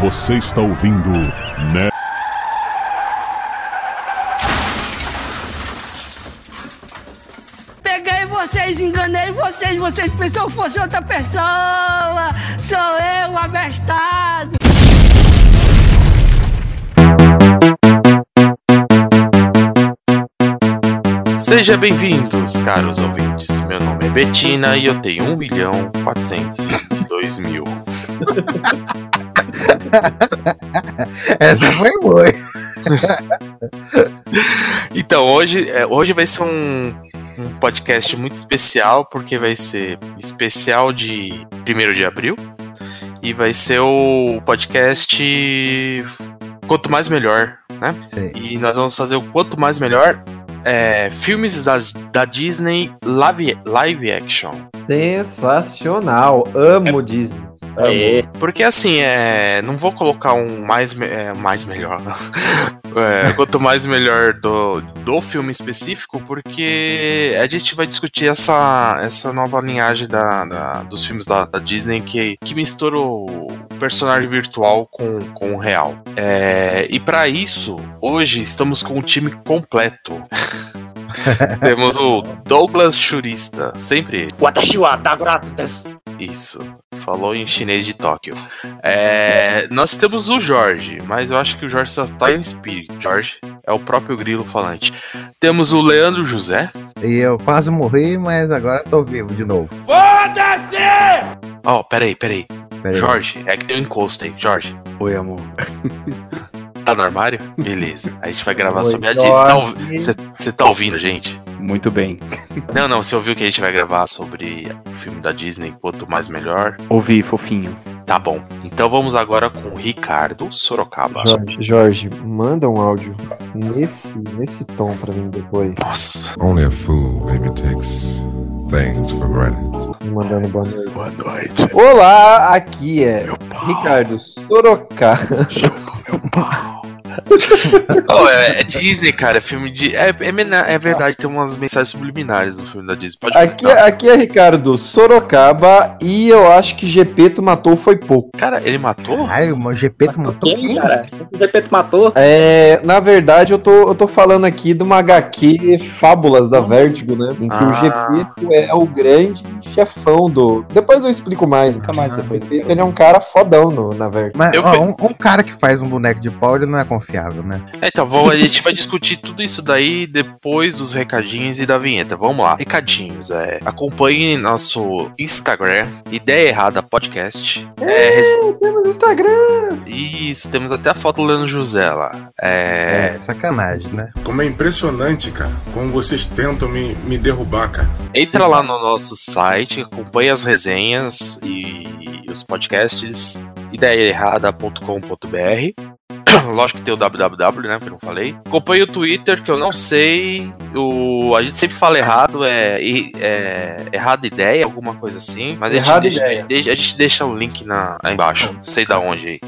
Você está ouvindo Né? Peguei vocês, enganei vocês, vocês pensou que fosse outra pessoa. Sou eu, abestado. Seja bem-vindos, caros ouvintes. Meu nome é Betina e eu tenho 1 milhão 402 mil. Essa foi boa. Então, hoje, é, hoje vai ser um, um podcast muito especial, porque vai ser especial de 1 de abril. E vai ser o podcast Quanto Mais Melhor, né? Sim. E nós vamos fazer o Quanto Mais Melhor é, filmes das, da Disney live, live action. Sensacional. Amo Disney. Aê. Porque assim, é, não vou colocar um mais, é, mais melhor. É, quanto mais melhor do, do filme específico, porque a gente vai discutir essa, essa nova linhagem da, da- dos filmes da, da Disney que, que mistura o personagem virtual com, com o real. É, e para isso, hoje estamos com um time completo. Temos o Douglas Churista, sempre ele. Watashi wa Dagurasu desu. Isso. Falou em chinês de Tóquio. É, nós temos o Jorge, mas eu acho que o Jorge só tá em espírito. Jorge é o próprio grilo falante. Temos o Leandro José. E eu quase morri, mas agora tô vivo de novo. Ó, peraí, peraí. Pera aí. Jorge, é que tem um encosto aí. Jorge, Oi, amor. tá no armário? Beleza. A gente vai gravar Oi, sobre a Disney. Você tá, tá ouvindo, gente? Muito bem. Não, não, você ouviu que a gente vai gravar sobre o filme da Disney, quanto mais melhor. Ouvi, fofinho. Tá bom. Então vamos agora com o Ricardo Sorocaba. Jorge, Jorge, manda um áudio nesse, nesse tom pra mim depois. Nossa. Only a fool maybe takes things for granted. Me mandando boa noite. Boa noite. Olá, aqui é. Ricardo Sorocá. Meu pau. Oh, é, é Disney, cara, é filme de. É, é, é verdade, tem umas mensagens subliminares no filme da Disney. Pode Aqui, aqui é Ricardo Sorocaba e eu acho que Gepeto matou foi pouco. Cara, ele matou? Ai, o GP tu matou Quem, quem? cara? O Zepeto matou? É, na verdade, eu tô, eu tô falando aqui de uma HQ Fábulas da Vertigo, né? Em que o Ah. Gepeto é o grande chefão do. Depois eu explico mais, nunca mais depois. Ele é um cara fodão no, na Vertigo. Mas Eu ó, um, um cara que faz um boneco de pau, ele não é confiável, né? É, Então, vamos, a gente vai discutir tudo isso daí depois dos recadinhos e da vinheta. Vamos lá. Recadinhos, é. Acompanhe nosso Instagram, Ideia Errada Podcast. É, rec- Temos Instagram! Isso, temos até a foto do Leandro José lá. É. É, sacanagem, né? Como é impressionante, cara, como vocês tentam me, me derrubar, cara. Entra lá no nosso site, acompanhe as resenhas e os podcasts ideiaerrada.com.br. Lógico que tem o www, né? Que eu não falei. Acompanhe o Twitter, que eu não sei. O... A gente sempre fala errado, é, é errada ideia, alguma coisa assim. Mas Errada a gente, ideia. Deixa, deixa- a gente deixa o link na, aí embaixo. Não sei da onde aí.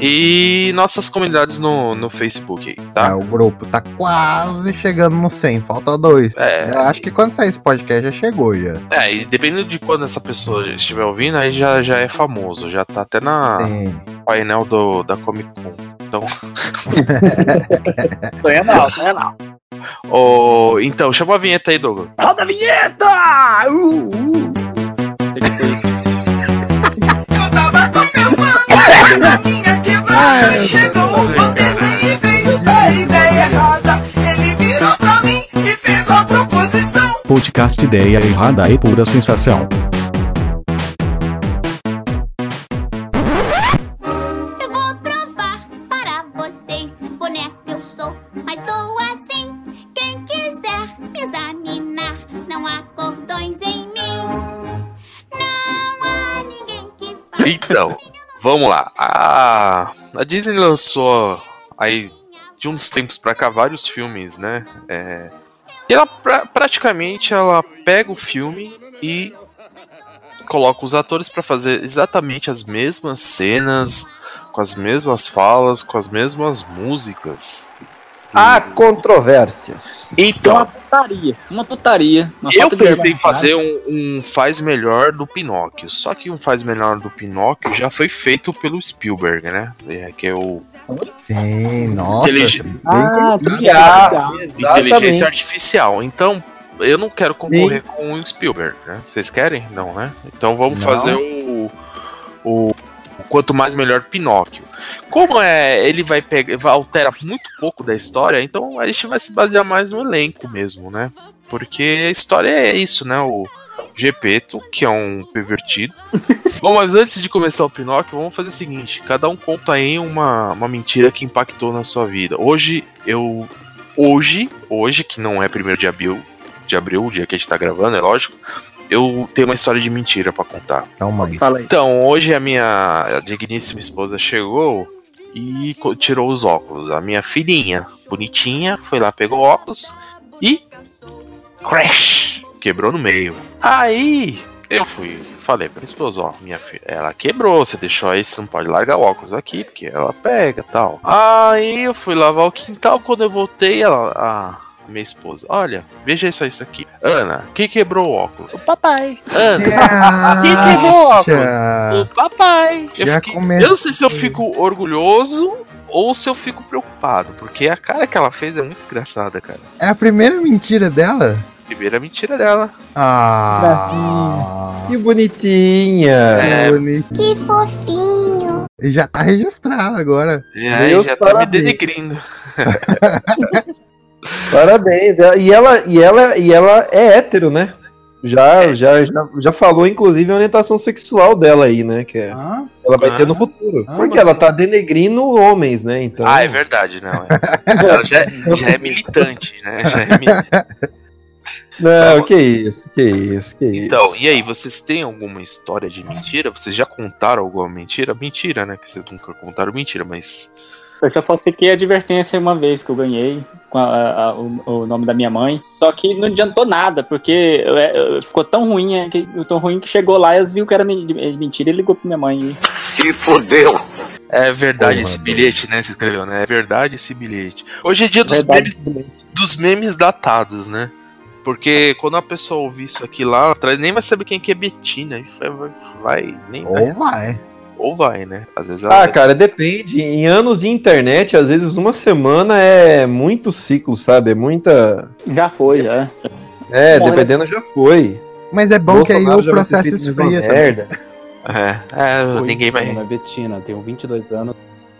E nossas comunidades no, no Facebook Tá. tá? o grupo tá quase chegando no 100, falta dois. É, Eu acho que quando sair esse podcast já chegou já. É, e dependendo de quando essa pessoa estiver ouvindo, aí já, já é famoso, já tá até na Sim. painel do, da Comic Con. Então, Sonha não, sonha não. ô, então, chama a vinheta aí, Douglas. Roda a vinheta! Uh, uh. Que foi isso. Eu tava começando na minha quebrada. Chegou o e veio da ideia errada. Ele virou pra mim e fez a proposição. Podcast Ideia Errada e Pura Sensação. Vamos lá. A, a Disney lançou aí de uns tempos pra cá vários filmes, né? É, e ela pra- praticamente ela pega o filme e coloca os atores pra fazer exatamente as mesmas cenas, com as mesmas falas, com as mesmas músicas. Há controvérsias. Então, Uma putaria. Uma putaria. Uma eu pensei em vergonha. fazer um, um faz melhor do Pinóquio. Só que um faz melhor do Pinóquio já foi feito pelo Spielberg, né? É, que é o Sim, nossa. Intelig- bem Ah, complicado. tá Inteligência Artificial. Então, eu não quero concorrer com o Spielberg, né? Vocês querem? Não, né? Então vamos Não. fazer o, o quanto mais melhor Pinóquio. Como é, ele vai pegar, vai altera muito pouco da história, então a gente vai se basear mais no elenco mesmo, né? Porque a história é isso, né? O Gepeto, que é um pervertido. Bom, mas antes de começar o Pinóquio, vamos fazer o seguinte: cada um conta aí uma, uma mentira que impactou na sua vida. Hoje eu. Hoje, hoje, que não é 1 de abril, de abril, o dia que a gente tá gravando, é lógico, eu tenho uma história de mentira pra contar. Calma aí. Fala aí. Então, hoje a minha digníssima esposa chegou e tirou os óculos. A minha filhinha, bonitinha, foi lá, pegou o óculos e. Crash! Quebrou no meio. Aí eu fui, falei pra minha esposa, ó, minha filha, ela quebrou, você deixou aí, você não pode largar o óculos aqui, porque ela pega e tal. Aí eu fui lavar o quintal, quando eu voltei, ela. Ah, minha esposa, olha, veja só isso aqui. Ana, quem quebrou o óculos? O papai. Ana, quem quebrou o óculos? O papai. Eu, Já fiquei- comecei. eu não sei se eu fico orgulhoso ou se eu fico preocupado, porque a cara que ela fez é muito engraçada, cara. É a primeira mentira dela? Primeira mentira dela. Ah. Que bonitinha. É. Que fofinho. E já tá registrado agora. Meus já tá me parabéns. denegrindo. Parabéns. E ela, e ela, e ela é hétero, né? Já, já, já, já falou, inclusive, a orientação sexual dela aí, né? Que é, Ah, ela vai Ah. ter no futuro. Ah, Porque você- ela tá denegrindo homens, né? Então. Ah, é verdade, não. É. Ela já, já é militante, né? Já é mi- Não, que isso, que isso, que isso. Então, e aí, vocês têm alguma história de mentira? Vocês já contaram alguma mentira? Mentira, né? Que vocês nunca contaram mentira, mas. Eu já falsifiquei a advertência uma vez que eu ganhei com a- a- o, o nome da minha mãe. Só que não adiantou nada, porque eu- eu- ficou tão ruim, é, que, tão ruim que chegou lá e eles viu que era de- mentira e ligou pra minha mãe. É verdade Porra, esse bilhete, né? Você escreveu, né? É verdade esse bilhete. Hoje é dia dos Verdade. memes dos memes datados, né? Porque quando a pessoa ouvir isso aqui lá atrás, nem vai saber quem que é Betina. Vai, vai, vai- nem vai. Ou vai. Ou vai, né? Às vezes ela. Ah, cara, depende. Em anos de internet, às vezes uma semana é muito ciclo, sabe? É muita. Já foi, já. É, Bom, dependendo já foi. Mas é bom que aí Bolsonaro o vai processo esfria merda. É, é, Oi, ninguém vai. é Betina, tenho 22 anos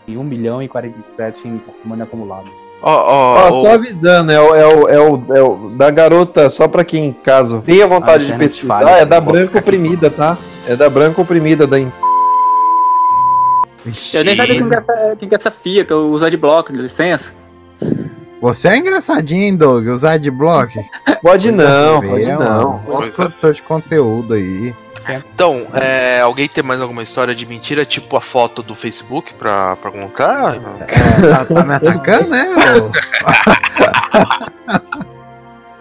e 1 milhão e 47 em patrimônio acumulado. Ó, Ó, ó, só avisando, é o, é, o, é, o, é o da garota, só pra quem, caso tenha vontade A de pesquisar, falha, é da branca oprimida, tá? É da branca oprimida, da Eu nem sabia quem que é essa, quem que é essa FIA que eu uso adblock, de licença. Você é engraçadinho, hein, Doug? Usar de bloco? Pode não, pode não. Pois é. produtor de conteúdo aí. Então, é, alguém tem mais alguma história de mentira, tipo a foto do Facebook pra, pra contar? É, tá, tá me atacando, né?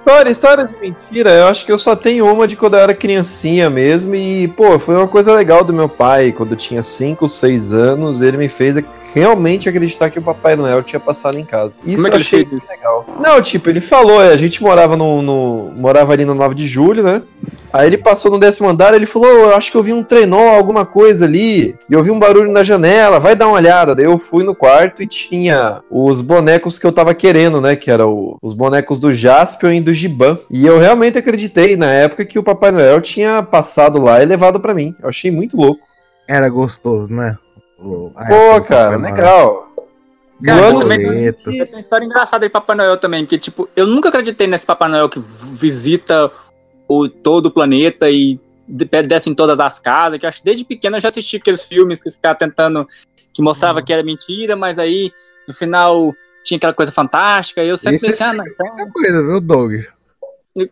História, história de mentira, eu acho que eu só tenho uma de quando eu era criancinha mesmo. E, pô, foi uma coisa legal do meu pai. Quando eu tinha 5, 6 anos, ele me fez realmente acreditar que o Papai Noel tinha passado em casa. Isso Como é que eu ele achei fez isso? legal. Não, tipo, ele falou, a gente morava no, no- morava ali no 9 de julho, né? Aí ele passou no décimo andar, ele falou, "Ô, eu acho que eu vi um trenó, alguma coisa ali, e eu vi um barulho na janela, vai dar uma olhada. Daí eu fui no quarto e tinha os bonecos que eu tava querendo, né? Que eram os bonecos do Jaspion e do Giban. E eu realmente acreditei na época que o Papai Noel tinha passado lá e levado pra mim. Eu achei muito louco. Era gostoso, né? O- a Pô, do cara, legal. Cara, anos- também-. Eu tenho uma história engraçada de Papai Noel também, porque, tipo, eu nunca acreditei nesse Papai Noel que visita o, todo o planeta e de- desce em todas as casas, que eu acho que desde pequeno eu já assisti aqueles filmes que esse cara tentando, que mostrava que era mentira, mas aí, no final, tinha aquela coisa fantástica, e eu sempre Isso pensei, ah, não, então... Muita coisa, viu, Doug?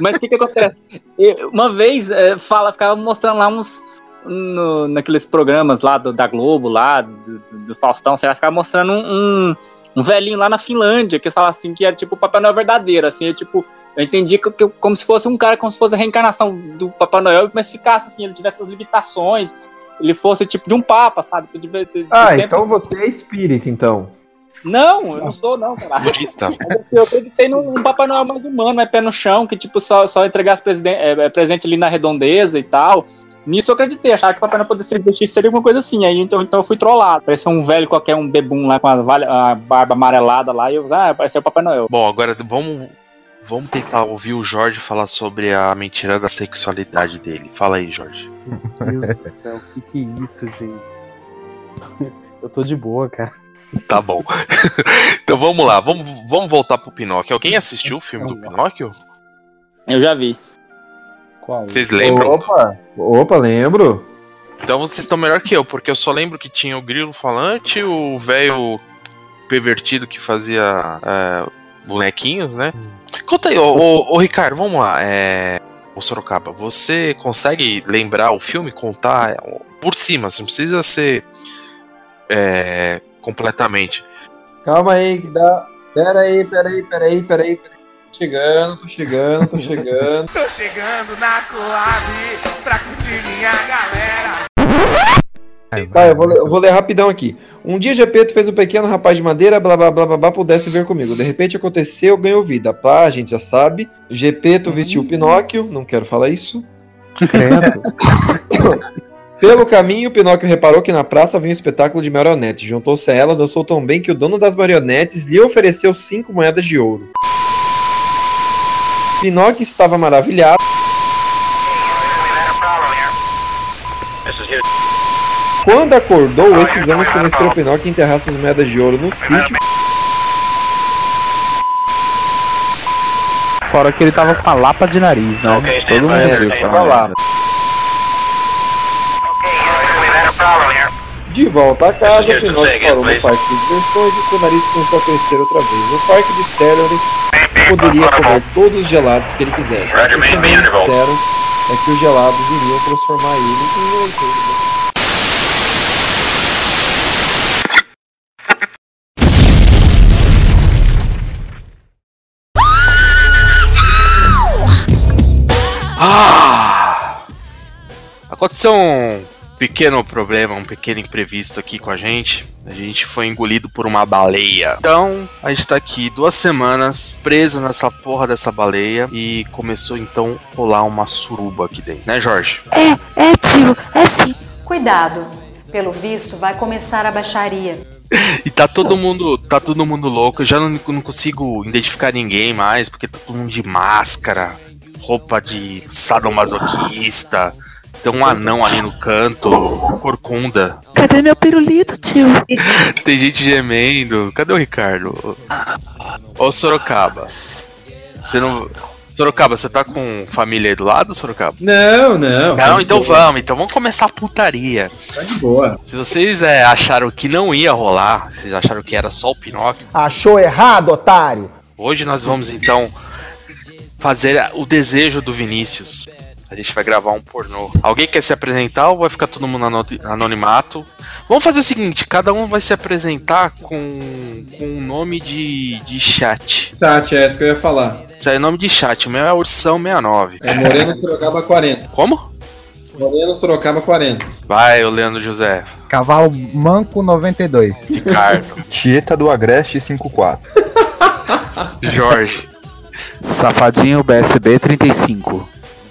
Mas o que que acontece? Eu- uma vez, é, fala, ficava mostrando lá uns. No- naqueles programas lá do- da Globo, lá, do, do- do Faustão, você ficava mostrando um, um, um velhinho lá na Finlândia, que fala assim, que era tipo o Papai Noel verdadeiro, assim, eu, tipo, eu entendi que, que- como se fosse um cara, como se fosse a reencarnação do Papai Noel, mas ficasse assim, ele tivesse as limitações, ele fosse tipo de um papa, sabe? De- de- de- Ah, de- então você é espírito, então. Não, eu não sou, não, cara. Budista. Eu acreditei num Papai Noel mais humano, é pé no chão, que tipo, só, só entregasse presiden- é, é, presente ali na redondeza e tal. Nisso eu acreditei, achava que o Papai Noel poderia ser destino seria alguma coisa assim. Aí então, então eu fui trollado. Parecia um velho qualquer, um bebum lá com a, a barba amarelada lá, e eu, ah, parecia o Papai Noel. Bom, agora vamos, vamos tentar ouvir o Jorge falar sobre a mentira da sexualidade dele. Fala aí, Jorge. Meu Deus do céu, o que que é isso, gente? Eu tô de boa, cara. Tá bom. então vamos lá, vamos, vamos voltar pro Pinóquio. Alguém assistiu o filme do Pinóquio? Eu já vi. Qual? Vocês lembram? Opa, opa, lembro. Então vocês estão melhor que eu, porque eu só lembro que tinha o grilo falante, o velho pervertido que fazia é, bonequinhos, né? Conta aí, ô, ô, ô, Ricardo, vamos lá. É, ô Sorocaba, você consegue lembrar o filme, contar é, por cima, você não precisa ser é, completamente. Calma aí, que dá. Pera aí, pera aí, pera aí, pera aí. pera aí. Tô chegando, tô chegando, tô chegando. Tô chegando na Coab pra curtir minha galera. Tá, eu vou, ler- eu vou ler rapidão aqui. Um dia Gepeto fez um pequeno rapaz de madeira, blá blá blá blá blá, pudesse ver comigo. De repente aconteceu, ganhou vida. Pá, a gente já sabe. Gepeto vestiu Pinóquio, não quero falar isso. Credo. Pelo caminho, Pinóquio reparou que na praça havia um espetáculo de marionetes. Juntou-se a ela, dançou tão bem que o dono das marionetes lhe ofereceu cinco moedas de ouro. Pinóquio estava maravilhado. Quando acordou, esses homens convenceram Pinóquio a enterrar suas moedas de ouro no sítio. Fora que ele tava com a lapa de nariz, né? Todo mundo É, viu. tava lá. De volta a casa, Pinóquio parou no parque de diversões e seu nariz começou a crescer outra vez. No parque de Celery, poderia comer todos os gelados que ele quisesse. O que não lhe disseram é que os gelados iriam transformar ele em um. Ah! Aconteceu um pequeno problema, um pequeno imprevisto aqui com a gente. A gente foi engolido por uma baleia. Então, a gente tá aqui duas semanas preso nessa porra dessa baleia e começou então a rolar uma suruba aqui dentro, né, Jorge? É, é, tio, é sim. Cuidado. Pelo visto, vai começar a baixaria. E tá todo mundo, tá todo mundo louco. Eu já não, não consigo identificar ninguém mais, porque tá todo mundo de máscara, roupa de sadomasoquista. Tem um anão ali no canto, corcunda. Cadê meu pirulito, tio? Tem gente gemendo. Cadê o Ricardo? Ô Sorocaba. Você não. Sorocaba, você tá com família aí do lado, Sorocaba? Não, não. Não, então vamos, então vamos começar a putaria. Tá de boa. Se vocês é, acharam que não ia rolar, vocês acharam que era só o Pinóquio, Achou errado, otário? hoje nós vamos então fazer o desejo do Vinícius. A gente vai gravar um pornô. Alguém quer se apresentar ou vai ficar todo mundo ano- anonimato? Vamos fazer o seguinte: cada um vai se apresentar com, com um nome de, de chat. Chat, é isso que eu ia falar. Isso aí é nome de chat. O meu é Ursão69. É Moreno Sorocaba 40. Como? Moreno Sorocaba 40. Vai, o Leandro José. Cavalo Manco 92. Ricardo. Tieta do Agreste 54. Jorge. Safadinho BSB 35.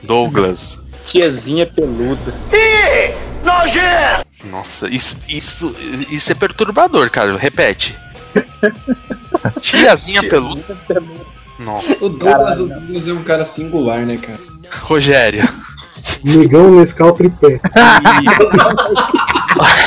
Douglas. Tiazinha peluda. Ih, nojento! Nossa, isso, isso, isso é perturbador, cara. Repete. Tiazinha peluda. Nossa. O Douglas, o Douglas é um cara singular, né, cara? Rogério. Negão Nescau Tripé.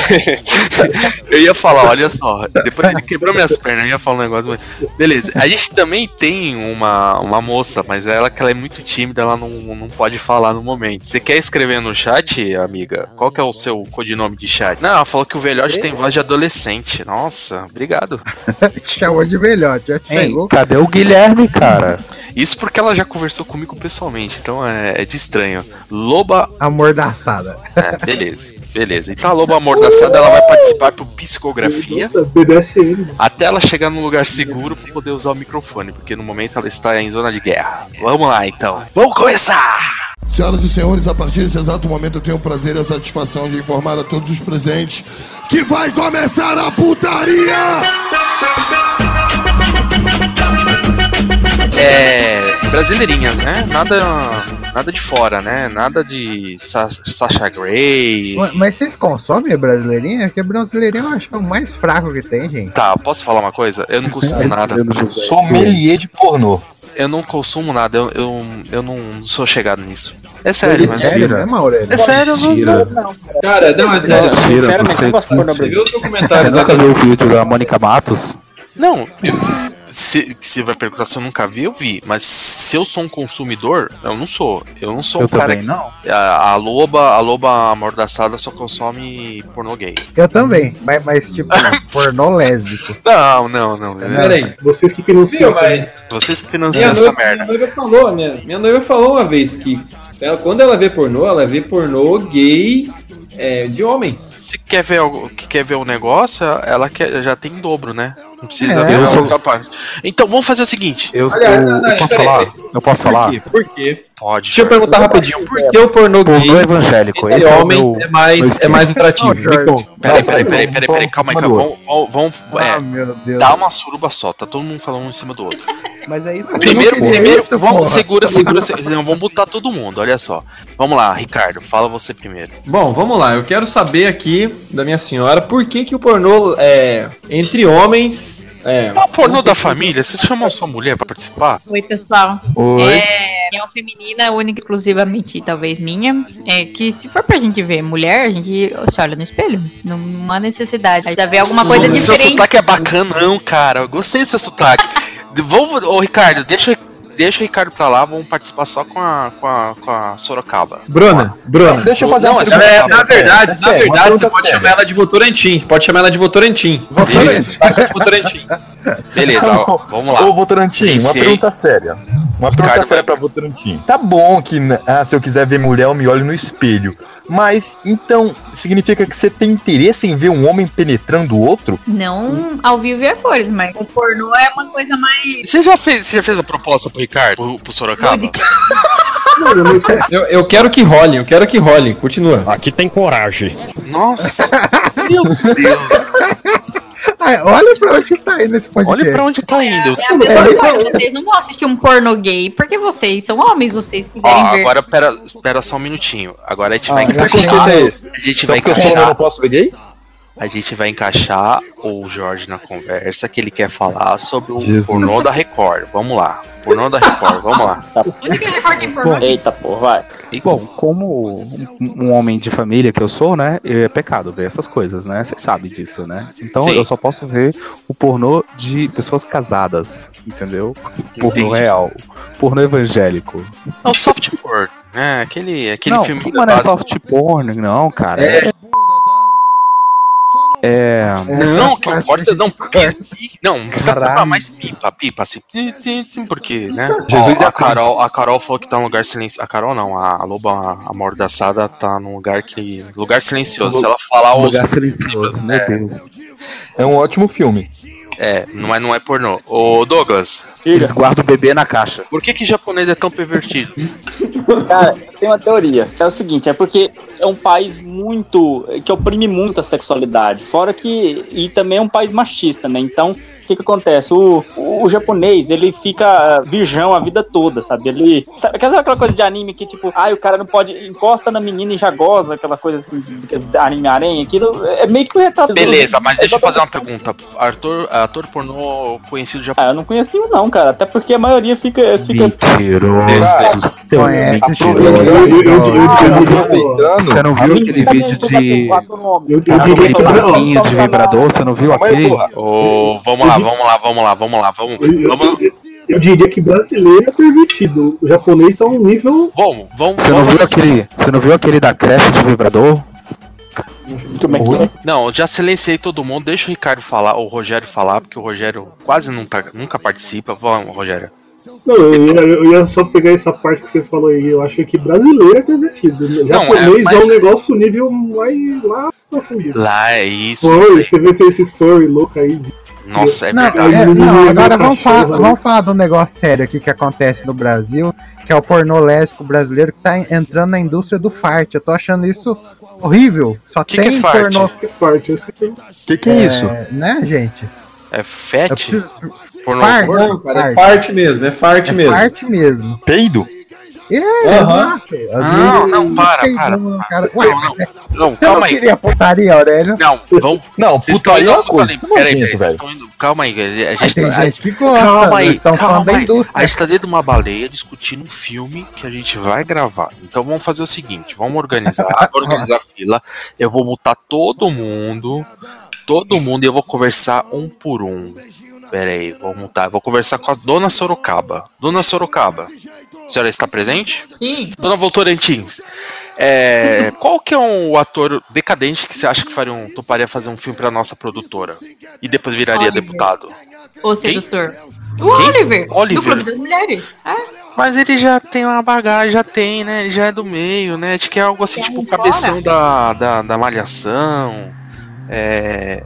eu ia falar, olha só. Depois ele quebrou minhas pernas, eu ia falar um negócio. mas- Beleza. A gente também tem uma, uma moça, mas ela que ela é muito tímida, ela não, não pode falar no momento. Você quer escrever no chat, amiga? Qual que é o seu codinome de chat? Não, ela falou que o velhote tem voz de adolescente. Nossa, obrigado. Chamou de velhote, já Ei, chegou. cadê o Guilherme, cara? Isso porque ela já conversou comigo pessoalmente, então é, é de estranho. Loba. Amordaçada. É, beleza. Beleza. Então a Loba Amordaçada ela vai participar por psicografia BDSM. até ela chegar num lugar seguro pra poder usar o microfone, porque no momento ela está em zona de guerra. Vamos lá então. Vamos começar! Senhoras e senhores, a partir desse exato momento eu tenho o prazer e a satisfação de informar a todos os presentes que vai começar a putaria! É. Brasileirinhas, né? Nada. Nada de fora, né? Nada de Sa Sasha Grey. Mas, mas vocês consomem a brasileirinha? Porque a brasileirinha eu acho que é o mais fraco que tem, gente. Tá, posso falar uma coisa? Eu não consumo nada. Sommelier de pornô. Eu não consumo nada, eu, eu, eu não sou chegado nisso. É sério, mas. Sério, né, Maurélio? É sério, Mentira. não. Cara, não, é sério. Mentira, Sinceramente, você, eu gosto de pornô brasileiro. Vê os você nunca viu o vídeo da Mônica Matos? Não, eu- se, se vai perguntar se eu nunca vi, eu vi. Mas se eu sou um consumidor, eu não sou. Eu não sou Eu um cara também que. não. A, a loba, a loba amordaçada só consome pornô gay. Eu também, mas, mas tipo, pornô lésbico. Não, não, não. Peraí. Vocês que financiam. Mas Vocês que minha financiam essa noiva, merda. minha noiva falou, né? Minha noiva falou uma vez que ela, quando ela vê pornô, ela vê pornô gay é, de homens. Se quer ver algo, que quer ver o negócio, ela quer, já tem em dobro, né? Não precisa É, eu sou- outra parte. Então vamos fazer o seguinte. Eu, Aliás, eu- não, não, eu posso falar? peraí. Eu posso Por falar? quê? Por quê? Pode. Deixa eu perguntar rapidinho, por que o pornô gay Pornô evangélico. entre Esse é o homens meu- é mais, é mais atrativo? Conta. Peraí, peraí, peraí, peraí, peraí, calma aí, calma. Vamos, vamos, vamos, é, Ah, meu Deus. dá uma suruba só, tá todo mundo falando um em cima do outro. Mas é isso. Primeiro, primeiro, isso, vamos, porra. segura, segura, segura. Não, vamos botar todo mundo, olha só. Vamos lá, Ricardo, fala você primeiro. Bom, vamos lá. Eu quero saber aqui da minha senhora por que, que o pornô é entre homens. É, Ah, pornô da família, você chamou sua mulher pra participar? Oi, pessoal. Oi. É, opinião feminina, única exclusivamente, talvez minha, é que se for pra gente ver mulher, a gente se olha no espelho. Não, não há necessidade. Aí já vê alguma coisa Seu diferente. sotaque é bacanão, cara. Eu gostei do seu sotaque. Vamos, ô Ricardo, deixa, deixa o Ricardo pra lá, vamos participar só com a, com a, com a Sorocaba. Bruna, Bruna. Deixa eu fazer Não, uma é pergunta. É, Sorocaba. na verdade, É na verdade, você pode séria. chamar ela de Votorantim. Pode chamar ela de Votorantim. Beleza, Votorantim. beleza, ó, vamos lá. Ô, Votorantim, uma pergunta séria. Uma pergunta Ricardo séria vai- pra Votorantim. Tá bom que né, ah, se eu quiser ver mulher, eu me olho no espelho. Mas, então, significa que você tem interesse em ver um homem penetrando o outro? Não ao vivo e a cores, mas o pornô é uma coisa mais. Você já fez, você já fez a proposta pro Ricardo, pro, pro Sorocaba? Eu, eu quero que role, eu quero que role. Continua. Aqui tem coragem. Nossa! Meu Deus! Olha pra onde tá indo esse podcast. Olha pra onde tá indo. É a mesma coisa, vocês não vão assistir um pornô gay porque vocês são homens, vocês Ó, quiserem ver. agora pera, espera só um minutinho. Agora a gente vai que encaixar. preconceito é esse? A gente Então, vai porque eu sou homem, eu encaixar. não posso ver gay? A gente vai encaixar o Jorge na conversa que ele quer falar sobre o Jesus. pornô da Record. Vamos lá. Pornô da Record, vamos lá. Onde que a Record tem pornô? Eita, porra, vai. Bom, como um, um homem de família que eu sou, né? É pecado ver essas coisas, né? Você sabe disso, né? Então Sim. eu só posso ver o pornô de pessoas casadas, entendeu? Pornô Entendi. real. Pornô evangélico. É o soft porn, né? Aquele, aquele não, filme que mano é soft porn, não, cara. É. É. É. Não, que eu corto, não, não, não precisa cortar mais pipa, pipa, assim, porque, né? Jesus Ó, é a Carol, a Carol falou que tá num lugar silencioso. A Carol não, a loba amordaçada tá num lugar que. Lugar silencioso. Se ela falar os. Lugar silencioso, meu É. Deus. É um ótimo filme. É, não é, não é pornô. Ô, Douglas, Eles guardam o bebê na caixa. por que que japonês é tão pervertido? Cara, tem uma teoria. É o seguinte, é porque é um país muito. que oprime muito a sexualidade. Fora que. E também é um país machista, né? Então, o que que acontece? O, o, o japonês, ele fica virgão a vida toda, sabe? Ele. Sabe, sabe aquela coisa de anime que, tipo, ai, o cara não pode. encosta na menina e já goza, aquela coisa assim, de, de anime aranha. Aquilo é meio que um retrato. Beleza, mas deixa eu fazer uma pergunta. Ator, ator pornô conhecido já. Ah, eu não conheço nenhum, não, cara. Até porque a maioria fica. fica... Mentiroso. Conhece, Você não viu- Aproveitando. Você não viu aquele vídeo de. eu, diria que barquinho de vibrador? Você não viu aquele? porra. Ô, vamos lá, vamos lá, vamos lá, vamos lá, vamos. eu, Vamos, eu, eu diria que brasileiro é permitido. O japonês tá um nível. vamos, vamos. Você não vamos viu aquele. Você não viu aquele da creche de vibrador? Como é que é? Não, já silenciei todo mundo, deixa o Ricardo falar, o Rogério falar, porque o Rogério quase nunca, nunca participa. Vamos, Rogério. Não, eu ia, eu ia só pegar essa parte que você falou aí. Eu acho que brasileiro é divertido. Não, Japonês é, é, mas- um negócio nível mais lá profundo. Lá é isso. Você vê se esse story louco aí. Nossa, é Não, verdade. é, não, agora vamos falar, ali. vamos falar de um negócio sério aqui que acontece no Brasil, que é o pornô lésbico brasileiro que tá en- entrando na indústria do fart. Eu tô achando isso horrível. Só Que que tem é fart? pornô. Que parte, eu sei que- Que que é isso? Né, gente? É Eu fete? preciso... Pornô Fart, pornô? Não, cara, é parte mesmo, é parte É mesmo. fart mesmo. Peido? É, Aham. exato. Não, não, para, para, Ué, Não, não. Não, Você não calma aí. queria putaria, Aurélio? Não, vamos. Não, Vocês putaria é uma coisa. Peraí, é peraí, nojento, vocês estão indo. Calma aí, a gente tem a- gente que gosta. Calma aí, estamos falando calma aí. A gente tá dentro de uma baleia discutindo um filme que a gente vai gravar. Então vamos fazer o seguinte: vamos organizar, organizar a fila. Eu vou mutar todo mundo. Todo mundo e eu vou conversar um por um. Pera aí, vou mutar. Eu vou conversar com a dona Sorocaba. Dona Sorocaba, a senhora está presente? Sim. Dona Voltorantins, é, qual que é um ator decadente que você acha que faria um, toparia fazer um filme pra nossa produtora? E depois viraria Oliver. deputado? O Quem? sedutor. O Quem? Oliver. Oliver. Do Clube das Mulheres. É. Mas ele já tem uma bagagem, já tem, né? Ele já é do meio, né? Acho que é algo assim, tipo, ir cabeção da, da, da malhação. É.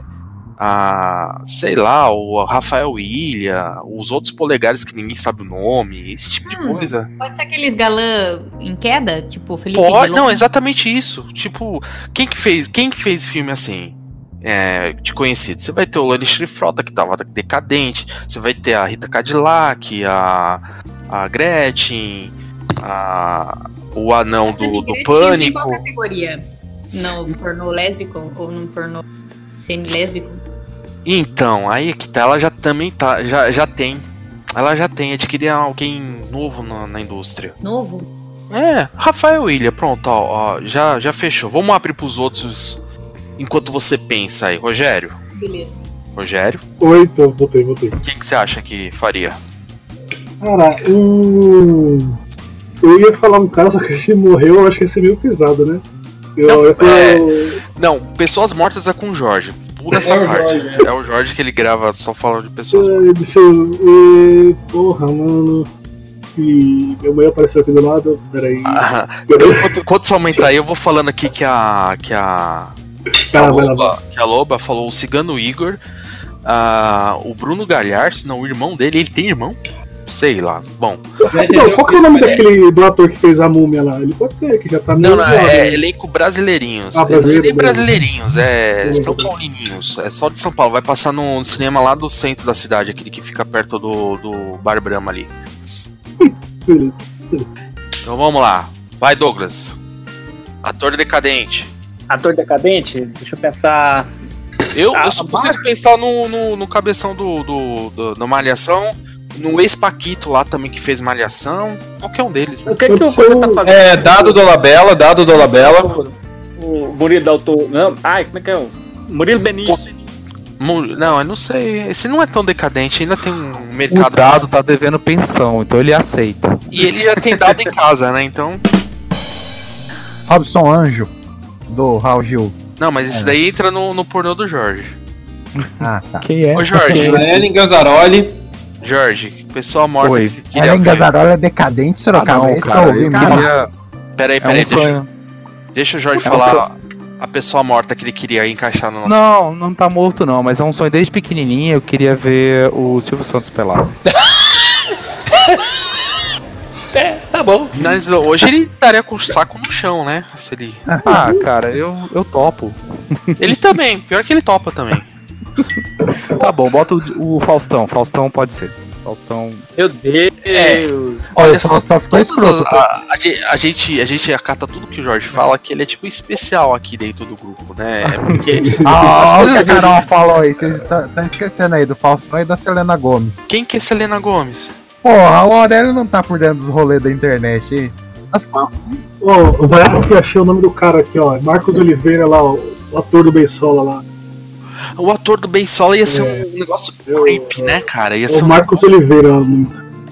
A. Sei lá, o Rafael Ilha, os outros polegares que ninguém sabe o nome, esse tipo de Hum. coisa. Pode ser aqueles galã em queda? Tipo, Felipe Pode, não, exatamente isso. Tipo, quem que fez, quem que fez filme assim? É, de conhecido. Você vai ter o Lannister Frota, que tava decadente. Você vai ter a Rita Cadillac, a, a Gretchen, a, o anão do, do Em Pânico. qual categoria? No pornô lésbico ou no pornô semi-lésbico? Então, aí é que tá, ela já também tá, já, já tem. Ela já tem, adquirir alguém novo na, na indústria. Novo? É, Rafael Ilha, pronto, ó, ó, já, já fechou. Vamos abrir pros outros enquanto você pensa aí. Rogério, Beleza. Rogério, Oi, tô, voltei, voltei. quem que você acha que faria? Cara, um. Eu ia falar um cara, só que a gente morreu, eu acho que ia ser meio pesado, né? Eu, Não, eu tô- é- Não, pessoas mortas é com o Jorge. Pula essa É o parte. Jorge, é o Jorge que ele grava só falando de pessoas É, deixa eu. Porra, mano. E minha mãe apareceu aqui do lado. Peraí. Ah, então, enquanto, enquanto sua mãe tá aí, eu vou falando aqui que a. que a. Que a, Tá, Loba, que a Loba falou o Cigano Igor. ah, o Bruno Galhardo, não, o irmão dele, ele tem irmão? Sei lá. Bom. Não, qual que é o nome daquele do ator que fez a múmia lá? Ele pode ser, que já tá Não, meio não, é né? elenco brasileirinhos. Ah, brasileiro, nem beleza. brasileirinhos, é Beleza, São. Paulininhos. É só de São Paulo. Vai passar no cinema lá do centro da cidade, aquele que fica perto do, do Bar Brahma ali. Então vamos lá. Vai, Douglas. Ator decadente. Ator decadente? Deixa eu pensar. Eu, Ah, eu só consigo pensar no, no, no cabeção do, do, do- da Malhação, no ex-Paquito lá também que fez Malhação. Qualquer um deles. né? O que, que o Coisa tá fazendo? É, Dado Dolabella, Dado Dolabella. O Murilo da Autor. Não, ai, como é que é? o Murilo Benício. Não, eu não sei. Esse não é tão decadente, ainda tem um O mercado. dado tá devendo pensão, então ele aceita. E ele já tem dado em casa, né? Então. Robson Anjo, do Raul Gil. Não, mas esse É. daí entra no, no pornô do Jorge. Ah, tá. Quem é? Ô, Jorge. Ellen Ganzaroli. Jorge, pessoa morta Oi. que queria Ela é decadente, Sorocaba. Ah, não, é isso que cara, eu ouvi mesmo. queria- Peraí, É um peraí, deixa, sonho. deixa o Jorge É um falar sonho. a pessoa morta que ele queria encaixar no nosso. Não, não tá morto não, mas é um sonho desde pequenininho, eu queria ver o Silvio Santos pelado. É, tá bom. Mas hoje ele estaria com o saco no chão, né? Se ele... Ah, cara, eu, eu topo. ele também, pior que ele topa também. Tá bom, bota o, o Faustão, Faustão pode ser. Faustão. Meu Deus. Olha, Olha o só, Faustão ficou escroto. as- a, a ge- a gente, a gente acata tudo que o Jorge fala, que ele é tipo especial aqui dentro do grupo, né? É porque Ah, olha o que a Carol falou aí. Vocês estão estão esquecendo aí do Faustão e da Selena Gomes. Quem que é Selena Gomes? Porra, o Aurélio não tá por dentro dos rolês da internet, hein? As Ó, vai aqui, achei o nome do cara aqui, ó. Marcos Oliveira lá, ó, o ator do Beisola lá. O ator do Beisola ia ser um negócio creepy, né, cara? Ia É ser o um... Marcos Oliveira.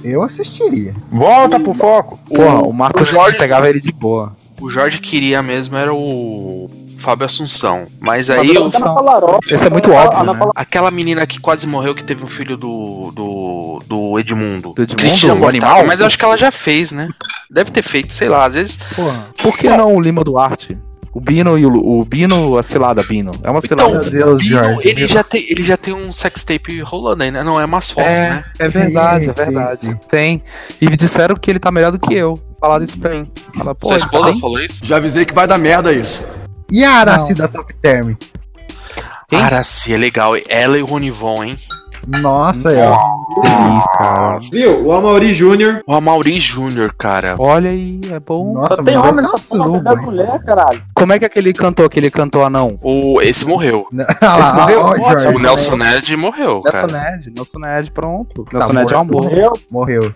Eu assistiria. Volta pro foco. Porra, o Marcos o Jorge- pegava ele de boa. O Jorge queria mesmo era o Fábio Assunção. Mas Fábio aí. Assunção. Esse é muito óbvio, né? Aquela menina que quase morreu, que teve um filho do. do, do Edmundo. Do Edmundo, Cristiano o Mortari, animal? Mas eu acho que ela já fez, né? Deve ter feito, sei lá, às vezes. Porra, por que não o Lima Duarte? O Bino e o, o Bino, a cilada Bino. É uma Então, cilada. o Bino, ele, já tem, ele já tem um sextape rolando aí, né? Não, é umas fotos, É, né? é verdade, Sim, é verdade. Tem. E me disseram que ele tá melhor do que eu. Falaram isso pra mim. Sua ele esposa tem? falou isso? Já avisei que vai dar merda isso. E a Araci da Top Term? Araci é legal. Ela e o Ronivon, hein? Nossa, é. Feliz, cara. Viu? O Amaury Júnior. O Amaury Júnior, cara. Olha aí, é bom. Nossa, Tem homem essa nessa suruba, da hein? mulher, caralho. Como é que aquele cantor, aquele cantor anão? O, esse morreu. Ah, Esse morreu? ó, Jorge. O Nelson Ned morreu, Nelson cara. Ned, Nelson Ned, pronto. Tá Nelson Ned é um. Morreu. Morreu.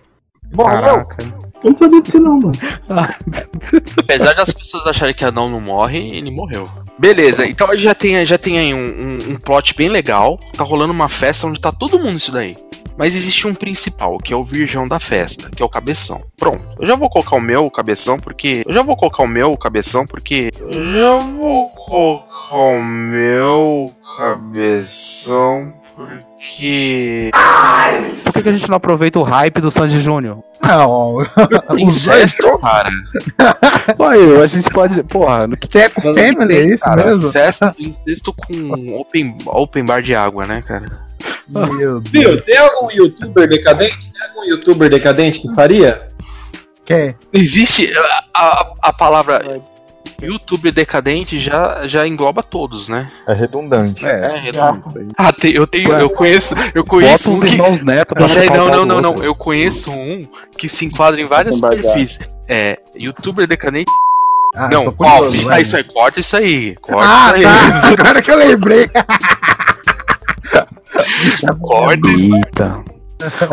Morreu. Caraca. Eu não sabia disso não, mano. Apesar das pessoas acharem que Anão não morre, ele morreu. Beleza, então já tem, já tem aí um, um, um plot bem legal. Tá rolando uma festa onde tá todo mundo isso daí. Mas existe um principal, que é o virgão da festa, que é o cabeção. Pronto. Eu já vou colocar o meu cabeção, porque. Eu já vou colocar o meu cabeção, porque. Eu já vou colocar o meu cabeção, porque. Por que, que a gente não aproveita o hype do Sandy Júnior? Não. Incesto, cara. Ué, a gente pode. Porra, no que Teco Family, é isso Cara, mesmo? Incesto, incesto com open, open bar de água, né, cara? Meu Deus. Viu? Tem algum youtuber decadente? Tem algum youtuber decadente que faria? Quer? Existe a, a, a palavra youtuber decadente já, já engloba todos, né? É redundante. É, redundante. Ah, tem- eu tenho, eu conheço, eu conheço Bota um os que. irmãos Neto Peraí, o não, não, não, não. Eu conheço um que se enquadra em vários Embargado. perfis. É, youtuber decadente. Ah, não, qual? Ah, isso aí, corta isso aí. Corta Ah, isso aí. tá. Agora que eu lembrei. Corta isso Eita.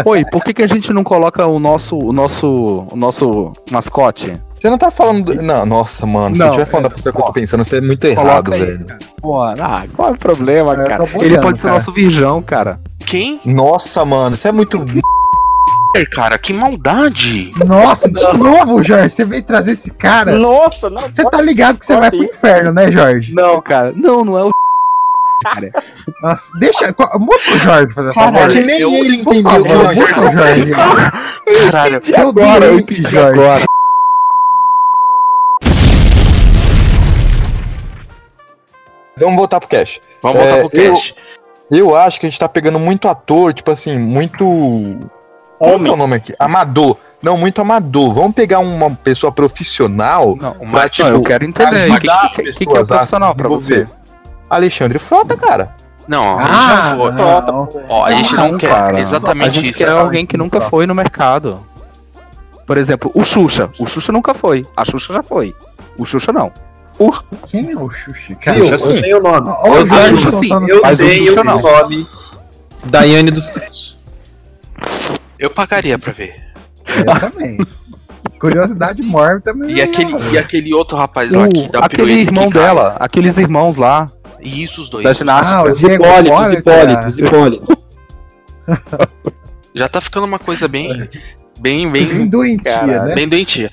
Oi, por que, que a gente não coloca o nosso, o nosso, o nosso mascote? Você não tá falando. Do... Não, nossa, mano. se Não, eu estiver falando da pessoa que eu tô pensando, você é muito errado, aí, velho. Pô, ah, qual é o problema, Eu tô cara? boiando, Ele pode ser cara. nosso virgão, cara. Quem? Nossa, mano, você é muito. Cara, que maldade. Nossa, de novo, Jorge. Você veio trazer esse cara. Nossa, não. Você tá ligado que você vai pro inferno, né, Jorge? Não, cara. Não, não é o. Cara. Nossa, deixa. Muta o Jorge fazer Caralho, favor. que nem eu- ele entendeu favor, Jorge. Jorge. Caralho. Seu Agora, eu entendi Jorge. agora. Vamos voltar pro cash. Vamos voltar É, pro cast. Eu acho que a gente tá pegando muito ator, tipo assim, muito. Como que é o nome aqui? Amador. Não, muito amador. Vamos pegar uma pessoa profissional Não, mas, não, eu quero entender. O que, que, que, que é profissional pra você? Alexandre Frota, cara. Não, a gente Ah, já foi. não. Ó, a gente não, Não, quer cara. exatamente A gente isso. quer alguém que nunca foi no mercado. Por exemplo, o Xuxa. O Xuxa nunca foi. A Xuxa já foi. O Xuxa não. Quem é o Xuxa? Viu? Cara, Xuxa Eu tenho o nome. Ó, o Eu Jorge Xuxa sim. contando Eu Mas o tenho o nome. Daiane dos Santos. Eu pagaria pra ver. Eu também. Curiosidade mórbida também. E aquele, e aquele outro rapaz lá que dá aquele pirueta irmão dela, aqueles irmãos lá E isso, os dois. da ginástica. Ah, o Diego Hipólito, Hipólito, Hipólito, é. Hipólito. Já tá ficando uma coisa bem. Bem, Bem bem. doentia, né? Bem doentia.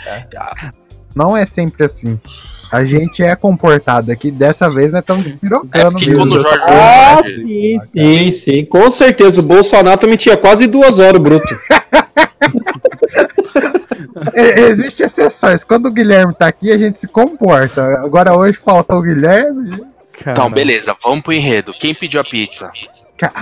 Não é sempre assim. A gente é comportado aqui, dessa vez nós estamos É despirocando porque mesmo. quando o Jorge. Ah, sim, sim, sim. Com certeza. O Bolsonaro mentia quase duas horas, bruto. É, Existem exceções. Quando o Guilherme tá aqui, a gente se comporta. Agora hoje falta o Guilherme. Então, beleza, vamos pro enredo. Quem pediu a pizza?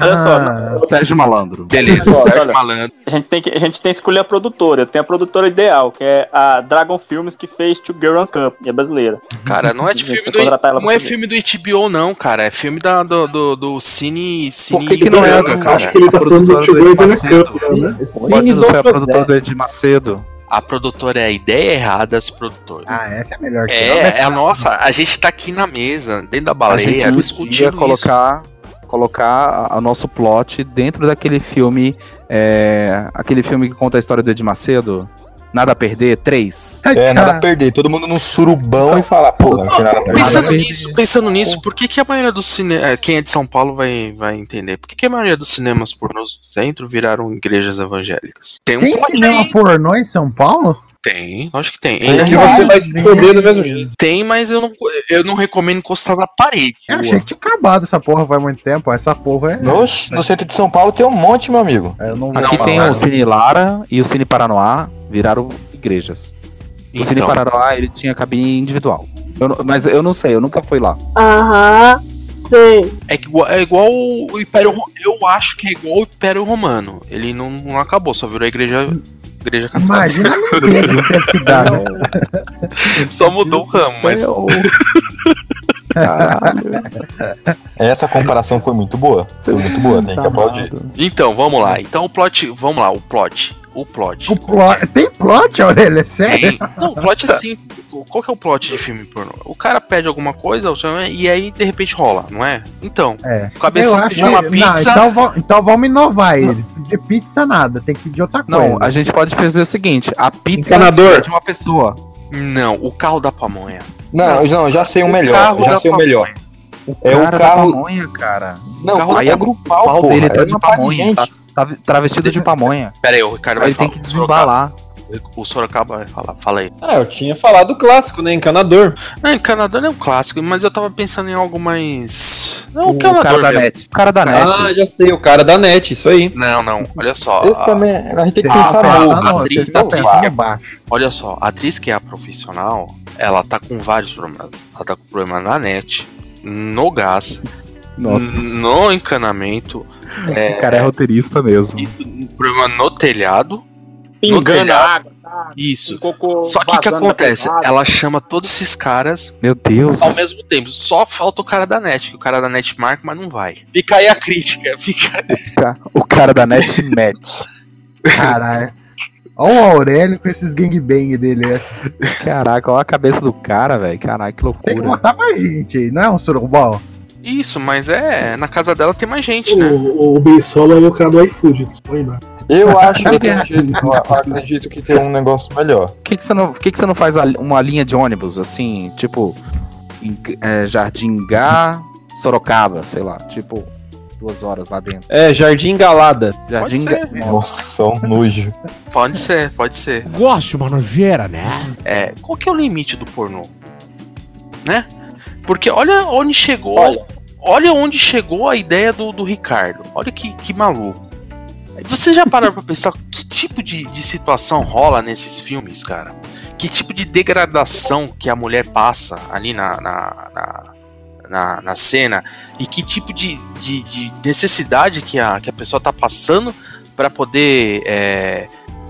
Olha só, Ah, Sérgio Malandro. Beleza, Olha, Sérgio olha. Malandro. A gente, tem que, a gente tem que escolher a produtora. Tem a produtora ideal, que é a Dragon Filmes, que fez To Girl on Cup, e é brasileira. Cara, não é de A gente filme do. Não é filme do HBO, não, cara. É filme da, do, do, do Cine. Cine que que não é do- cara. Acho que ele tá falando do produtora Tio do Macedo. Cup, né? Pode não ser a produtora do Ed Macedo. A produtora é a ideia errada das produtoras. ah, essa é a melhor que É, é a nossa. A gente tá aqui na mesa, dentro da A baleia, gente podia discutindo colocar, colocar o nosso plot dentro daquele filme, é, aquele filme que conta a história do Ed Macedo, Nada a Perder, 3. É, nada a perder. Todo mundo num surubão e falar, pô, não tem nada a perder. Pensando nisso, pensando nisso, por que, que a maioria dos cinemas. Quem é de São Paulo vai, vai entender. Por que, que a maioria dos cinemas pornôs do centro viraram igrejas evangélicas? Tem um Tem cinema aí. pornô em São Paulo? Tem, acho que tem. Tem, que você vai se foder do mesmo jeito. Tem, mas eu não, eu não recomendo encostar na parede. Eu achei que tinha acabado essa porra faz muito tempo. Essa porra é. Oxe, no centro de São Paulo tem um monte, meu amigo. Eu não Aqui Não, tem não, o. Cine Lara e o Cine Paranoá viraram igrejas. O Cine Então. Paranoá, ele tinha cabine individual. Eu mas eu não sei, eu nunca fui lá. Aham, sei. É, igual, é igual o Império Eu acho que é igual o Império Romano. Ele não, não acabou, só virou a igreja, igreja católica. Imagina a limpeza que dar, né? Só mudou o ramo, mas. Essa comparação foi muito boa. Foi muito boa, tem que aplaudir. Então, vamos lá. Então o plot. Vamos lá, o plot. O plot. O plot- Tem plot, Aurélia? É sério? Tem. Não, o plot é simples. Qual que é o plot de filme pornô? O cara pede alguma coisa e aí de repente rola, não é? Então, É. o acho pediu uma que- pizza. Não, então, então vamos inovar ele. Pedir pizza nada, tem que pedir outra coisa. Não, a gente pode fazer o seguinte: a pizza Encanador. é de uma pessoa. Não, o carro da pamonha. Não, não, já sei o melhor. carro Já da sei o melhor. É o Cara da carro. pamonha, cara. Não, carro Aí é é grupal, o pau dele tá É de pamonha, gente. tá, tá travestido de pamonha. Pera aí, o Ricardo Aí vai ele tem falar. que o desembalar. O Sorocaba vai falar. Fala aí. Ah, eu tinha falado do clássico, né? Encanador. Não, encanador é um clássico, mas eu tava pensando em algo mais. Não, O o cara da mesmo. net. O cara da net. Ah, já sei, o cara da net, isso aí. Não, não, olha só. Esse a- também. A gente tem que pensar Ah, novo. pensando- atriz- você tá atriz pensando é- baixo. Olha só, a atriz que é a profissional, ela tá com vários problemas. Ela tá com problema na net, no gás, Nossa, no encanamento, é, o cara é roteirista mesmo. um problema no telhado. Pingando água, tá? Isso. Um cocô Só que o que acontece? Ela chama todos esses caras Meu Deus. ao mesmo tempo. Só falta o cara da net, que o cara da net marca, mas não vai. Fica aí a crítica. Fica... O cara da net mete. Caralho. Olha o Aurélio com esses gangbang dele. é. Caraca, olha a cabeça do cara, velho. Caraca, que Tem que loucura. botar mais gente aí, não é um surubal? Isso, mas é. Na casa dela tem mais gente, né? O, o Beisola é o cara do iFood. Põe lá. Eu acho que jeito, eu acredito que tem um negócio melhor. Por que, que, você não, que, que você não faz a- uma linha de ônibus, assim, tipo, em, é, Jardim Gá, Sorocaba, sei lá, tipo, duas horas lá dentro. É, Jardim Galada. Jardim ser. Nossa, um nojo. Pode ser, pode ser. Gosto de uma nojeira, né? É, qual que é o limite do pornô? Né? Porque olha onde chegou. Olha. Olha, onde chegou a ideia do, do Ricardo. Olha que, que maluco. Você já parou pra pensar que tipo de, de situação rola nesses filmes, cara? Que tipo de degradação que a mulher passa ali na, na, na, na- na cena? E que tipo de, de, de necessidade que a, que a pessoa tá passando pra poder é,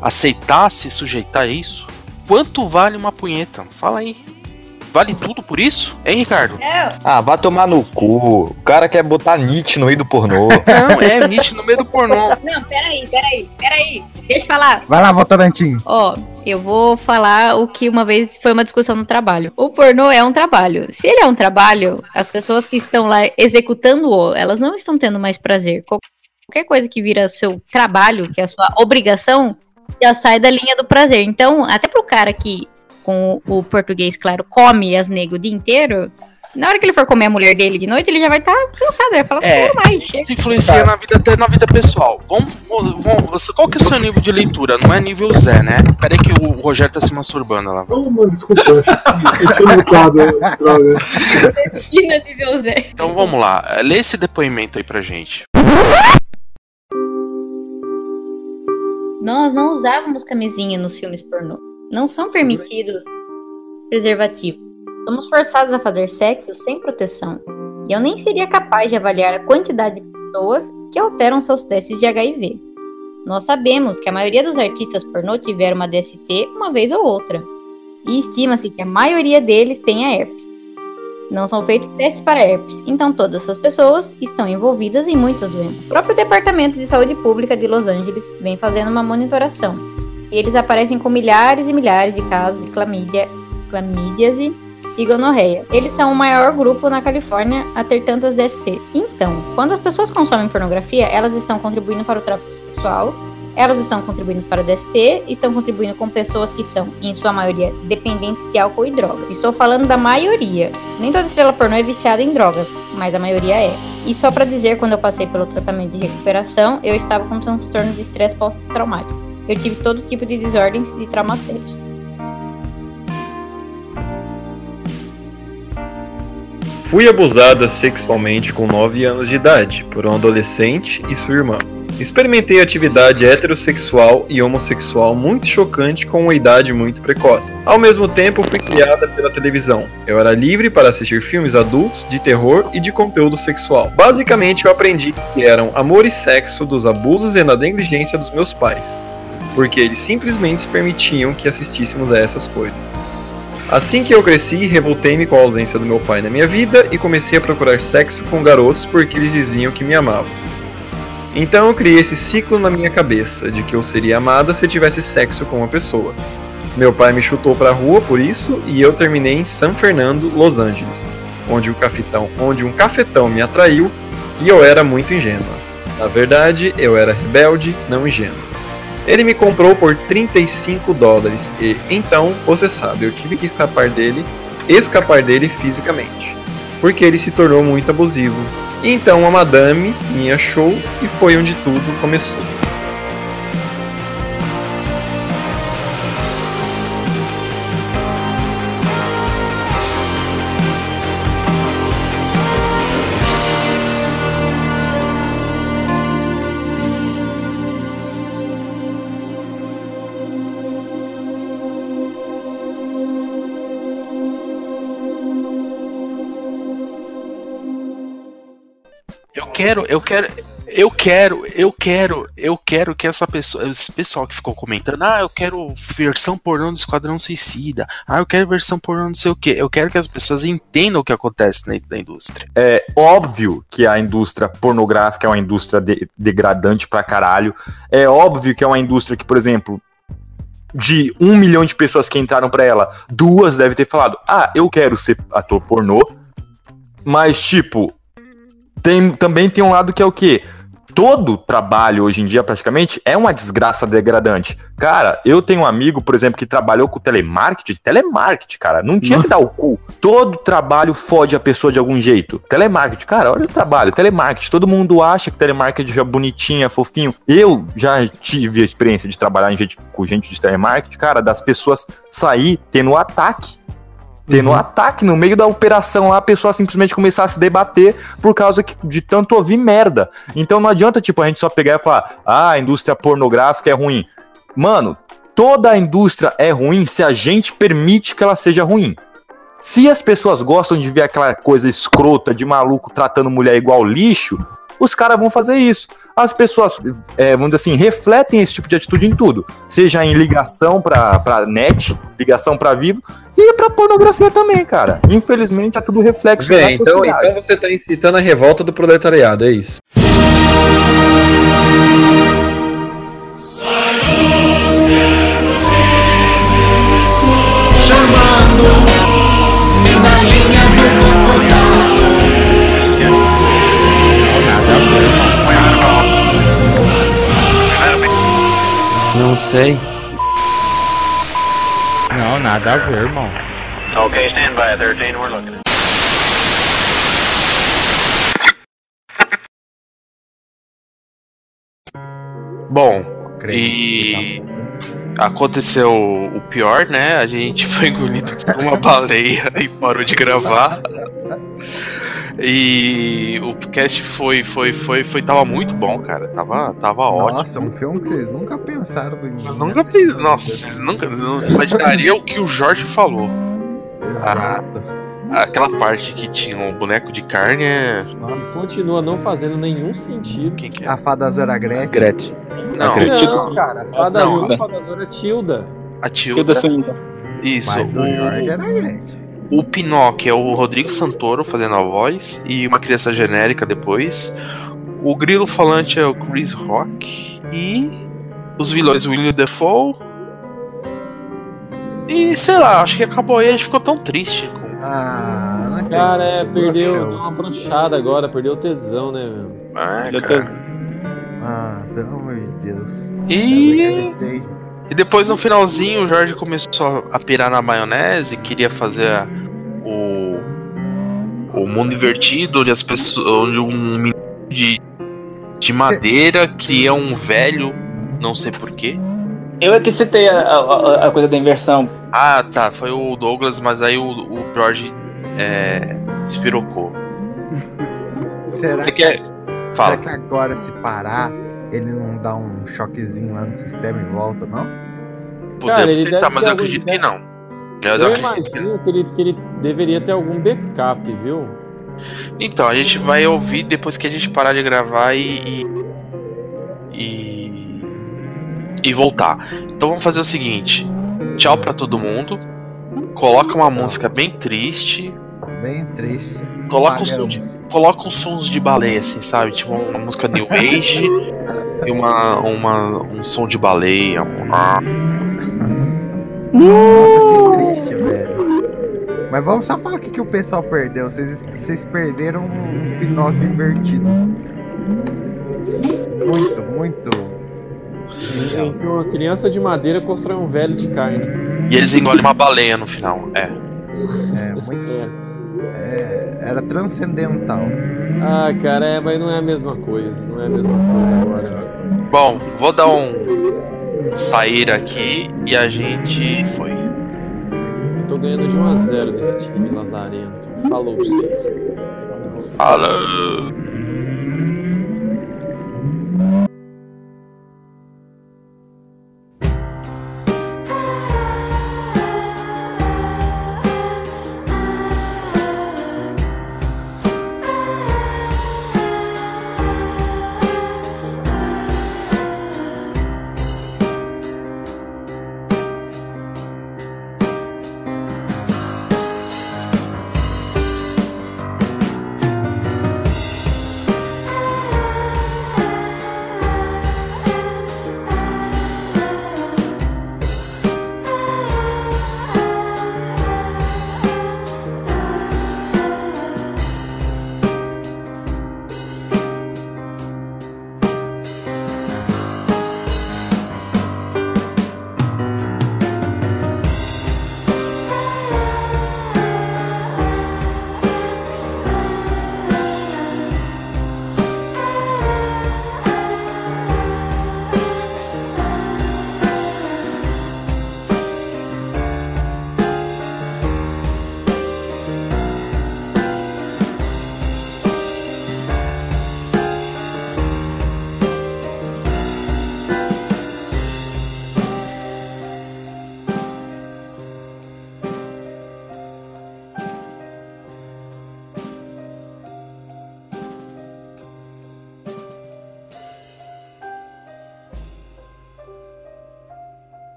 aceitar, se sujeitar a isso? Quanto vale uma punheta? Fala aí. Vale tudo por isso? Hein, Ricardo? Ah, vai tomar no cu. O cara quer botar Nietzsche no meio do pornô. Não, é Nietzsche no meio do pornô. Não, peraí, peraí, peraí. Deixa eu falar. Vai lá, Votorantim. Ó, eu vou falar o que uma vez foi uma discussão no trabalho. O pornô é um trabalho. Se ele é um trabalho, as pessoas que estão lá executando-o, elas não estão tendo mais prazer. Qual- Qualquer coisa que vira seu trabalho, que é a sua obrigação, já sai da linha do prazer. Então, até pro cara que, com o português, claro, come as negras o dia inteiro, na hora que ele for comer a mulher dele de noite, ele já vai estar cansado, vai falar, É, não mais, chega. Isso influencia na vida, até na vida pessoal. Vamos, vamos, você- qual que é o seu nível de leitura? Não é nível Zé, né? Pera aí que o Rogério tá se masturbando lá. Ô, mano, desculpa. Eu tô mutado, droga. Ina nível Zé. Então vamos lá, lê esse depoimento aí pra gente. Nós não usávamos camisinha nos filmes pornô. Não são permitidos preservativos. Somos forçados a fazer sexo sem proteção. E eu nem seria capaz de avaliar a quantidade de pessoas que alteram seus testes de HIV. Nós sabemos que a maioria dos artistas pornô tiveram uma DST uma vez ou outra. E estima-se que a maioria deles tenha herpes. Não são feitos testes para herpes, então todas essas pessoas estão envolvidas em muitas doenças. O próprio Departamento de Saúde Pública de Los Angeles vem fazendo uma monitoração. E eles aparecem com milhares e milhares de casos de clamídia, clamídiase e gonorreia. Eles são o maior grupo na Califórnia a ter tantas DST. Então, quando as pessoas consomem pornografia, elas estão contribuindo para o tráfico sexual, elas estão contribuindo para DST, estão contribuindo com pessoas que são, em sua maioria, dependentes de álcool e droga. Estou falando da maioria. Nem toda estrela pornô é viciada em drogas, mas a maioria é. E só pra dizer, quando eu passei pelo tratamento de recuperação, eu estava com transtorno de estresse pós-traumático. Eu tive todo tipo de desordens de trauma sérios. Fui abusada sexualmente com 9 anos de idade por um adolescente e sua irmã. Experimentei atividade heterossexual e homossexual muito chocante com uma idade muito precoce. Ao mesmo tempo, fui criada pela televisão. Eu era livre para assistir filmes adultos, de terror e de conteúdo sexual. Basicamente, eu aprendi que eram amor e sexo dos abusos e da negligência dos meus pais, porque eles simplesmente permitiam que assistíssemos a essas coisas. Assim que eu cresci, revoltei-me com a ausência do meu pai na minha vida e comecei a procurar sexo com garotos porque eles diziam que me amavam. Então eu criei esse ciclo na minha cabeça de que eu seria amada se tivesse sexo com uma pessoa. Meu pai me chutou pra rua por isso e eu terminei em San Fernando, Los Angeles, onde, o cafetão, onde um cafetão me atraiu e eu era muito ingênua. Na verdade, eu era rebelde, não ingênua. Ele me comprou por 35 dólares e então, você sabe, eu tive que escapar dele, escapar dele fisicamente, porque ele se tornou muito abusivo. Então a madame me achou e foi onde tudo começou. Quero, eu quero, eu quero, eu quero, eu quero que essa pessoa, esse pessoal que ficou comentando, ah, eu quero versão pornô do Esquadrão Suicida, ah, eu quero versão pornô não sei o que, eu quero que as pessoas entendam o que acontece dentro da indústria. É óbvio que a indústria pornográfica é uma indústria de- degradante pra caralho. É óbvio que é uma indústria que, por exemplo, de um milhão de pessoas que entraram pra ela, duas devem ter falado: Ah, eu quero ser ator pornô. Mas, tipo, tem, também tem um lado que é o quê? Todo trabalho hoje em dia, praticamente, é uma desgraça degradante. Cara, eu tenho um amigo, por exemplo, que trabalhou com telemarketing. Telemarketing, cara, não tinha que dar o cu. Todo trabalho fode a pessoa de algum jeito. Telemarketing, cara, olha o trabalho, telemarketing. Todo mundo acha que telemarketing é bonitinho, é fofinho. Eu já tive a experiência de trabalhar gente- com gente de telemarketing, cara, das pessoas sair tendo ataque tendo um ataque no meio da operação lá, a pessoa simplesmente começar a se debater por causa de tanto ouvir merda. Então não adianta, tipo, a gente só pegar e falar, ah, a indústria pornográfica é ruim. Mano, toda a indústria é ruim se a gente permite que ela seja ruim. Se as pessoas gostam de ver aquela coisa escrota de maluco tratando mulher igual lixo, os caras vão fazer isso. As pessoas, é, vamos dizer assim, refletem esse tipo de atitude em tudo. Seja em ligação pra, pra net, ligação pra vivo, e pra pornografia também, cara. Infelizmente é tudo reflexo da Bem, então, sociedade. então você tá incitando a revolta do proletariado, é isso. Chamando sei. Não, nada a ver, irmão. Okay, stand by 13, we're looking. Bom, e aconteceu o pior, né? A gente foi engolido por uma baleia e parou de gravar. E o cast foi, foi, foi, foi, tava muito bom, cara. Tava, tava ótimo. Nossa, um filme que vocês nunca pensaram em. Vocês nunca pensam, nossa, vocês nunca não imaginariam o que o Jorge falou. Ah, aquela parte que tinha um boneco de carne é. Continua não fazendo nenhum sentido. Quem que é? A fadazora Gretchen. Gretchen. Não, Não, cara. A fada Não. azul, a fadazora Tilda. A Tilda. Tilda Isso. Mas o Jorge era Gretchen. O Pinóquio é o Rodrigo Santoro fazendo a voz e uma criança genérica depois. O Grilo Falante é o Chris Rock e os vilões William Defoe. E sei lá, acho que acabou aí, a gente ficou tão triste com. Ah, não Cara, é, perdeu, deu uma brochada agora, perdeu o tesão, né, meu? É, Eu cara. Ah, pelo amor de Deus. E. e depois no finalzinho o Jorge começou a pirar na maionese, queria fazer a- o o mundo invertido, onde as pessoas, onde um menino de, de madeira cria um velho, não sei porquê. Eu é que citei a, a- a coisa da inversão. Ah, tá, foi o Douglas, mas aí o, o Jorge é, Espirocou. Será Você que, quer. Fala. será que agora, se parar, ele não dá um choquezinho lá no sistema e volta, não? Podemos ele tentar, mas eu acredito que não. Mas Eu eu acredito que imagino que ele, que ele deveria ter algum backup, viu? Então, a gente vai ouvir depois que a gente parar de gravar e. e. e, e voltar. Então vamos fazer o seguinte: tchau pra todo mundo. Coloca uma música bem triste. Bem triste. Coloca, um de, coloca uns sons de baleia, assim, sabe? Tipo uma música New Age e uma, uma, um som de baleia. Nossa, que triste, velho. Mas vamos só falar o que, que o pessoal perdeu. Vocês, vocês perderam um Pinóquio invertido. Muito, muito. Em que uma criança de madeira constrói um velho de carne. E eles engolem uma baleia no final. É. É, muito. é, era transcendental. Ah, cara, é, mas não é a mesma coisa. Não é a mesma coisa agora. Bom, vou dar um sair aqui e a gente foi. Eu tô ganhando de 1 a 0 desse time lazarento. Falou pra vocês. Falou!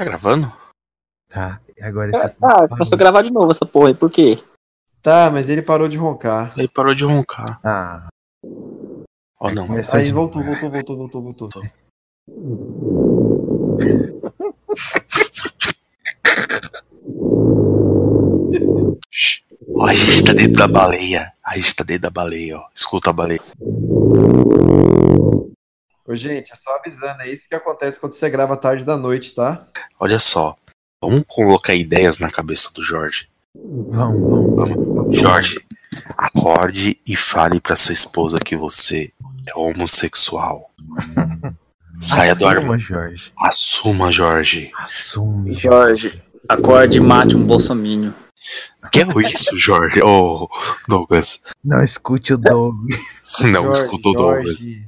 Tá gravando? Tá, e agora Ah, tá, começou a gravar de novo essa porra aí, por quê? Tá, mas ele parou de roncar. Ele parou de roncar. Ah. Oh, não. Aí voltou, voltou, voltou, voltou, voltou. Ó, a gente tá dentro da baleia. A gente tá dentro da baleia, ó. Escuta a baleia. Ô, gente, é só avisando, é isso que acontece quando você grava tarde da noite, tá? Olha só. Vamos colocar ideias na cabeça do Jorge. Vamos, vamos. Jorge, acorde e fale pra sua esposa que você é homossexual. Saia do Assuma, armário. Jorge. Assuma, Jorge. Assume. Jorge, acorde e mate um bolsomínio. Que é isso, Jorge? Ô, Douglas. Não escute o Doug. Não Jorge, escutou o Douglas. Jorge,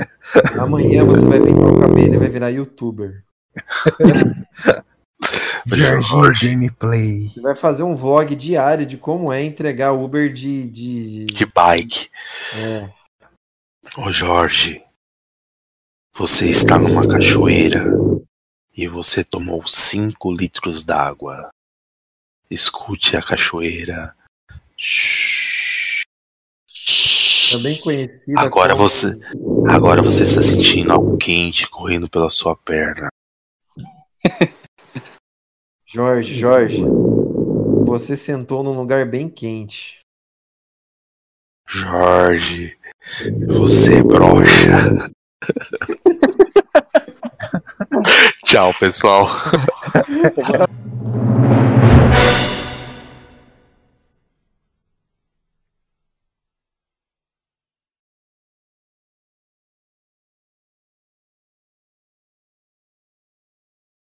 Amanhã você vai pintar o cabelo e vai virar youtuber. Jorginho Gameplay. Você vai fazer um vlog diário de como é entregar Uber de. de... De bike. É. Ô Jorge, você está numa cachoeira e você tomou 5 litros d'água. Escute a cachoeira. Também conhecida. Agora como- você, agora você está sentindo algo quente correndo pela sua perna. Jorge, Jorge. Você sentou num lugar bem quente. Jorge, você é broxa. Tchau, pessoal.